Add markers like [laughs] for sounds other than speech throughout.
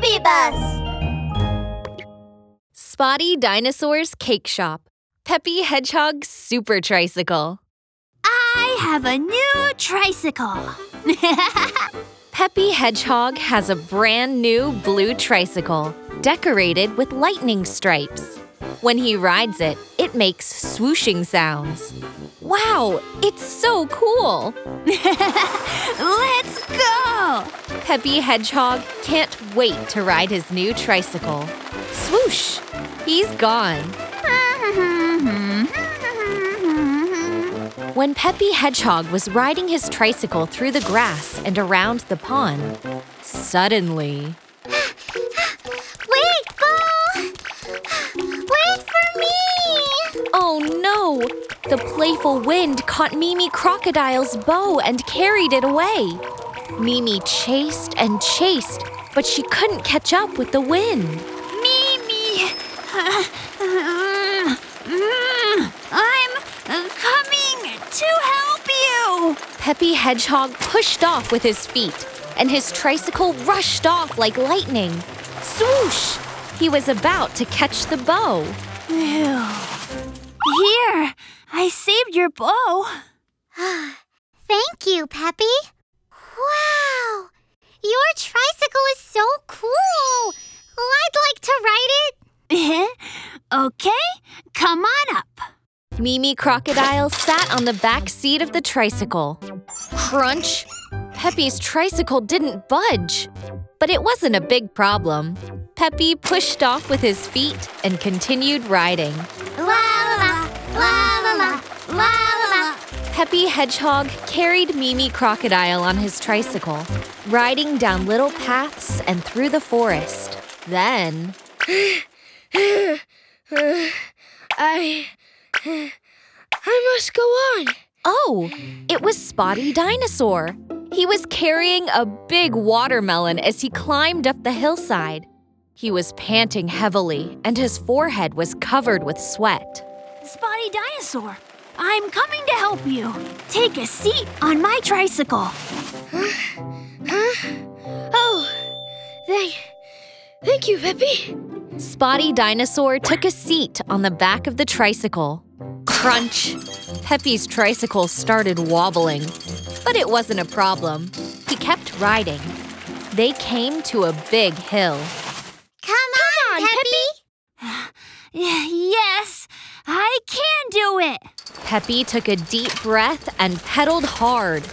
Baby Bus! Spotty Dinosaur's Cake Shop. Peppy Hedgehog's Super Tricycle. I have a new tricycle. [laughs] Peppy Hedgehog has a brand new blue tricycle decorated with lightning stripes. When he rides it, it makes swooshing sounds. Wow, it's so cool! [laughs] Let's go! Peppy Hedgehog can't wait to ride his new tricycle. Swoosh! He's gone. When Peppy Hedgehog was riding his tricycle through the grass and around the pond, suddenly. [gasps] Wait, bow! Wait for me! Oh no! The playful wind caught Mimi Crocodile's bow and carried it away. Mimi chased and chased, but she couldn't catch up with the wind. Mimi! I'm coming to help you! Peppy Hedgehog pushed off with his feet, and his tricycle rushed off like lightning. Swoosh! He was about to catch the bow. Here, I saved your bow. Ah, thank you, Peppy. Wow! Your tricycle is so cool! I'd like to ride it. [laughs] okay, come on up. Mimi Crocodile sat on the back seat of the tricycle. Crunch! Peppy's tricycle didn't budge. But it wasn't a big problem. Peppy pushed off with his feet and continued riding. La la la, la la la, la la la. Peppy Hedgehog carried Mimi Crocodile on his tricycle, riding down little paths and through the forest. Then. I. I must go on. Oh, it was Spotty Dinosaur. He was carrying a big watermelon as he climbed up the hillside. He was panting heavily, and his forehead was covered with sweat. Spotty Dinosaur, I'm coming to help you. Take a seat on my tricycle. Huh? Huh? Oh, thank. Thank you, Peppy. Spotty Dinosaur took a seat on the back of the tricycle. Crunch! Peppy's tricycle started wobbling, but it wasn't a problem. He kept riding. They came to a big hill. Come, on, Peppy. Y- Yes, I can do it. Peppy took a deep breath and pedaled hard.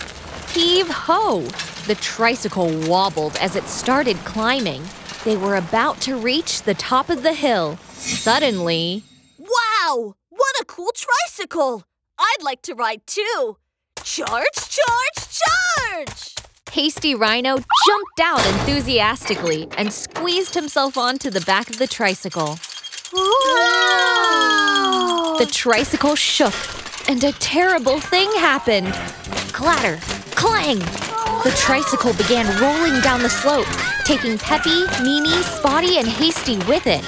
Heave ho! The tricycle wobbled as it started climbing. They were about to reach the top of the hill. Suddenly, Wow! What a cool tricycle! I'd like to ride too. Charge, charge, charge! Hasty Rhino jumped out enthusiastically and squeezed himself onto the back of the tricycle. The tricycle shook, and a terrible thing happened. Clatter, clang! The tricycle began rolling down the slope, taking Peppy, Mimi, Spotty, and Hasty with it.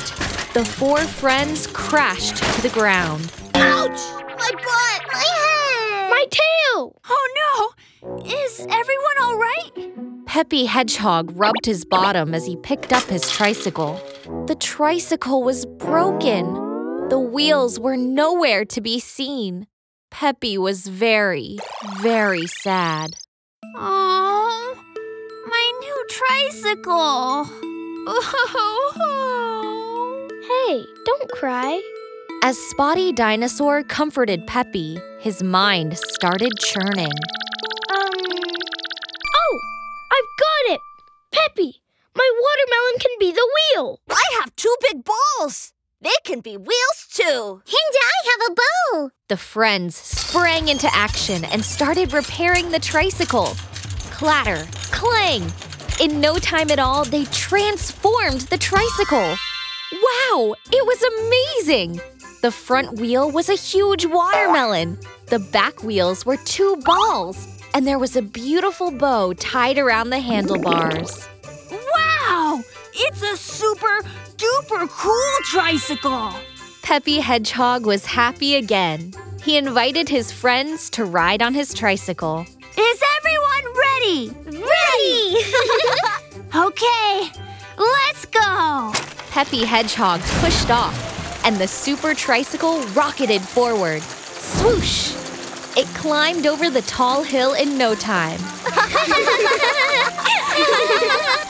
The four friends crashed to the ground. Ouch! My butt! My head! My tail. Oh no! Is everyone all right? Peppy Hedgehog rubbed his bottom as he picked up his tricycle. The tricycle was broken. The wheels were nowhere to be seen. Peppy was very, very sad. Oh, my new tricycle. [laughs] Hey, don't cry. As Spotty Dinosaur comforted Peppy, his mind started churning. Um. Oh, I've got it. Peppy, my watermelon can be the wheel. I have two big balls! They can be wheels too! And I have a bow. The friends sprang into action and started repairing the tricycle. Clatter, clang! In no time at all, they transformed the tricycle. Wow, it was amazing! The front wheel was a huge watermelon. The back wheels were two balls, and there was a beautiful bow tied around the handlebars. wow! It's a super super cool tricycle! Peppy Hedgehog was happy again. He invited his friends to ride on his tricycle. Is everyone ready? Ready! [laughs] okay, let's go! Peppy Hedgehog pushed off, and the super tricycle rocketed forward. Swoosh! It climbed over the tall hill in no time. [laughs] [laughs]